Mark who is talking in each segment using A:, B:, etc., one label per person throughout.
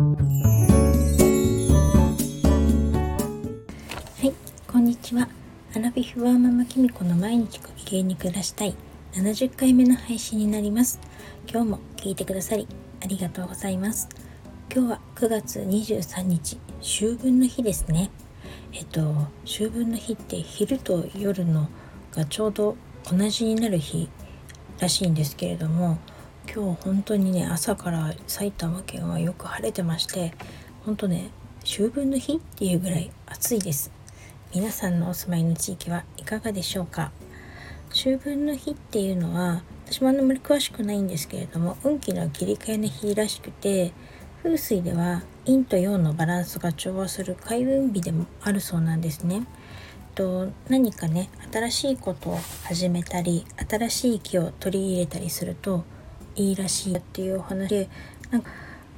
A: はいこんにちは。アラビフワーママキミコの毎日ご機嫌に暮らしたい70回目の配信になります。今日も聞いてくださりありがとうございます。今日は9月23日秋分の日ですね。えっと秋分の日って昼と夜のがちょうど同じになる日らしいんですけれども今日本当にね朝から埼玉県はよく晴れてまして本当ね秋分の日っていうぐらい暑いです皆さんのお住まいの地域はいかがでしょうか？秋分の日っていうのは私もあんまり詳しくないんですけれども運気の切り替えの日らしくて風水では陰と陽のバランスが調和する開運日でもあるそうなんですね。と何かね新しいことを始めたり新しい気を取り入れたりするといいらしいっていうお話でなんか、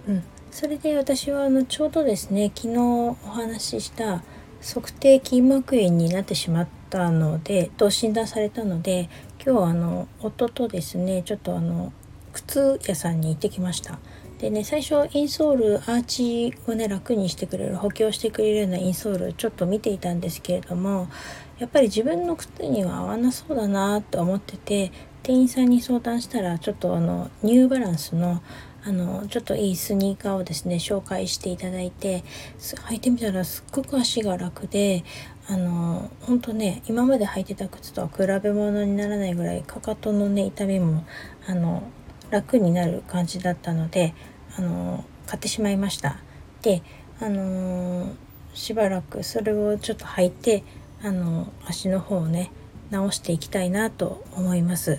A: うん、それで私はあのちょうどですね昨日お話しした測定筋膜炎になってしまったのでと診断されたので今日あの夫とですねちょっとあの靴屋さんに行ってきました。でね最初インソールアーチをね楽にしてくれる補強してくれるようなインソールちょっと見ていたんですけれどもやっぱり自分の靴には合わなそうだなと思ってて店員さんに相談したらちょっとあのニューバランスのあのちょっといいスニーカーをですね紹介していただいて履いてみたらすっごく足が楽であの本当ね今まで履いてた靴とは比べ物にならないぐらいかかとのね痛みもあの楽になる感じだったのであの買ってしまいました。であのしばらくそれをちょっと履いてあの足の方をね直していきたいなと思います。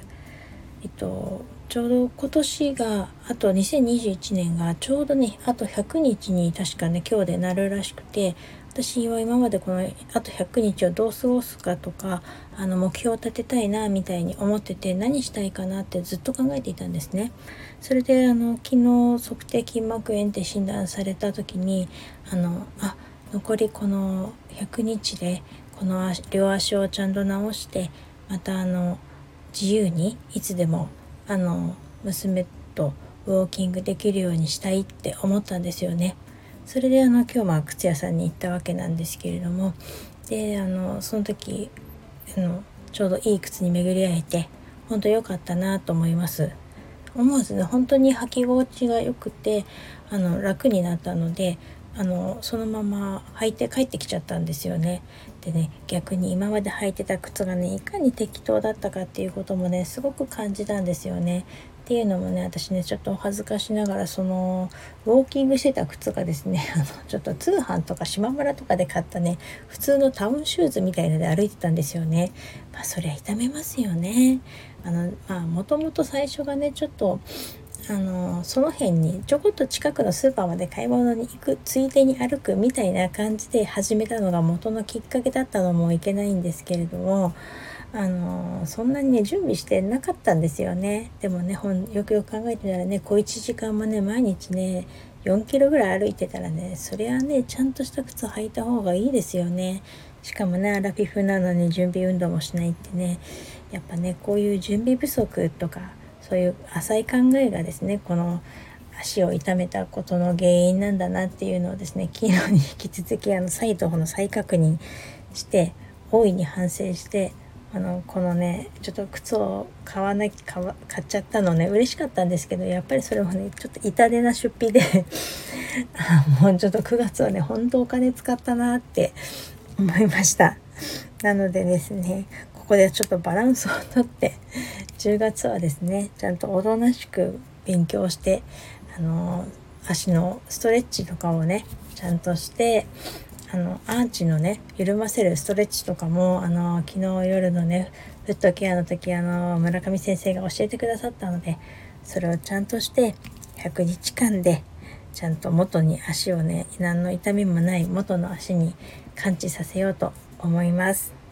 A: えっとちょうど今年があと2021年がちょうどねあと100日に確かね今日でなるらしくて私は今までこのあと100日をどう過ごすかとかあの目標を立てたいなみたいに思ってて何したいかなってずっと考えていたんですね。それであの昨日測定筋膜炎って診断された時にあのあ残りこの100日でこの両足をちゃんと直してまたあの自由にいつでもあの娘とウォーキングできるようにしたいって思ったんですよね。それであの今日は靴屋さんに行ったわけなんですけれどもであのその時あのちょうどいい靴に巡り合えて本当良かったなと思います思わずね本当に履き心地が良くてあの楽になったのであのそのまま履いて帰ってきちゃったんですよね。でね逆に今まで履いてた靴がねいかに適当だったかっていうこともねすごく感じたんですよね。っていうのもね私ねちょっと恥ずかしながらそのウォーキングしてた靴がですね あのちょっと通販とか島村とかで買ったね普通のタウンシューズみたいので歩いてたんですよね。まあそりゃ痛めますよね。あのまあもともと最初がねちょっとあのその辺にちょこっと近くのスーパーまで買い物に行くついでに歩くみたいな感じで始めたのが元のきっかけだったのもいけないんですけれどもあのそんなにね準備してなかったんですよね。でもねほんよくよく考えてたらね小1時間もね毎日ね4キロぐらい歩いてたらねそりゃねちゃんとした靴履いた方がいいですよね。しかもねアラフィフなのに準備運動もしないってねやっぱねこういう準備不足とかそういう浅い考えがですねこの足を痛めたことの原因なんだなっていうのをですね昨日に引き続きあの再度の再確認して大いに反省してあのこのねちょっと靴を買わなき買買っちゃったのね嬉しかったんですけどやっぱりそれもねちょっと痛手な出費で もうちょっと9月はねほんとお金使ったなって思いました。なのでですねここでちょっとバランスをとって 10月はですねちゃんとおとなしく勉強してあの足のストレッチとかをねちゃんとしてあのアーチのね緩ませるストレッチとかもあの昨日夜のねフットケアの時あの村上先生が教えてくださったのでそれをちゃんとして100日間でちゃんと元に足をね何の痛みもない元の足に感知させようと思います。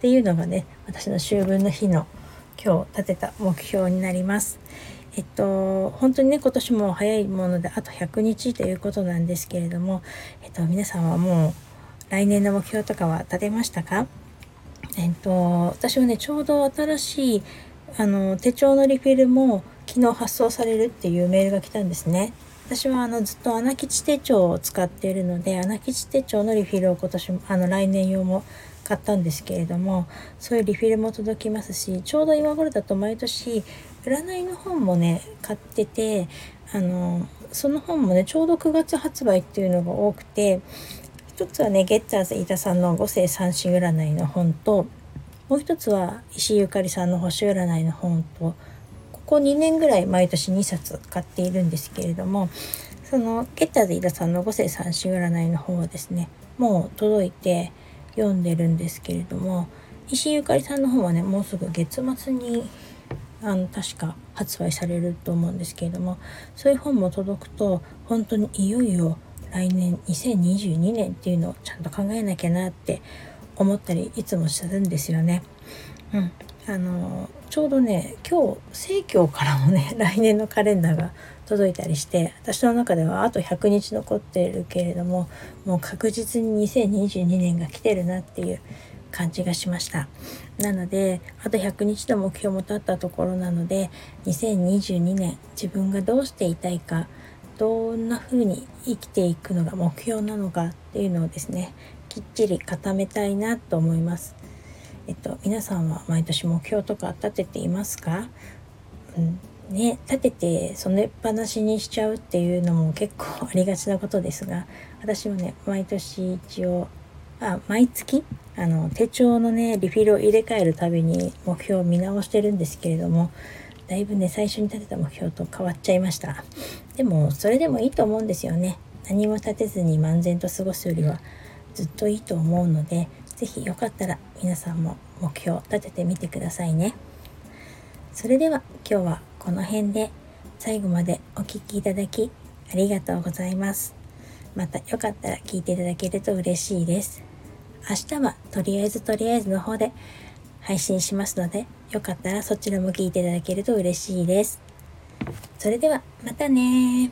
A: っていうのがね私の秋分の日の今日立てた目標になります。えっと、本当にね、今年も早いもので、あと100日ということなんですけれども、えっと、皆さんはもう来年の目標とかは立てましたか？えっと、私はね、ちょうど新しい、あの、手帳のリフィルも昨日発送されるっていうメールが来たんですね。私はあのずっと穴吉手帳を使っているので穴吉手帳のリフィルを今年もあの来年用も買ったんですけれどもそういうリフィルも届きますしちょうど今頃だと毎年占いの本もね買っててあのその本もねちょうど9月発売っていうのが多くて一つはねゲッターズ飯田さんの五世三子占いの本ともう一つは石井ゆかりさんの星占いの本とここ2年ぐらい毎年2冊買っているんですけれどもそのゲッターズ飯田さんの五世三子占いの本はですねもう届いて読んでるんですけれども石井ゆかりさんの方はねもうすぐ月末にあの確か発売されると思うんですけれどもそういう本も届くと本当にいよいよ来年2022年っていうのをちゃんと考えなきゃなって思ったりいつもするんですよね。うん、あのちょうどね今日生協からもね 来年のカレンダーが届いたりして私の中ではあと100日残っているけれどももう確実に2022年が来てるなっていう感じがしました。なのであと100日の目標も立ったところなので2022年自分がどうしていたいかどんな風に生きていくのが目標なのかっていうのをですねきっちり固めたいなと思います。えっと皆さんは毎年目標とか立てていますか、うん。ね、立ててそのっぱなしにしちゃうっていうのも結構ありがちなことですが私はね毎年一応あ毎月あの手帳のねリフィルを入れ替えるたびに目標を見直してるんですけれどもだいぶね最初に立てた目標と変わっちゃいました。でもそれでもいいと思うんですよね。何も立てずに漫然と過ごすよりはずっといいと思うので是非よかったら皆さんも目標立ててみてくださいねそれでは今日はこの辺で最後までお聴きいただきありがとうございます。またよかったら聞いていただけると嬉しいです。明日はとりあえずとりあえずの方で配信しますので、よかったらそちらも聞いていただけると嬉しいです。それではまたね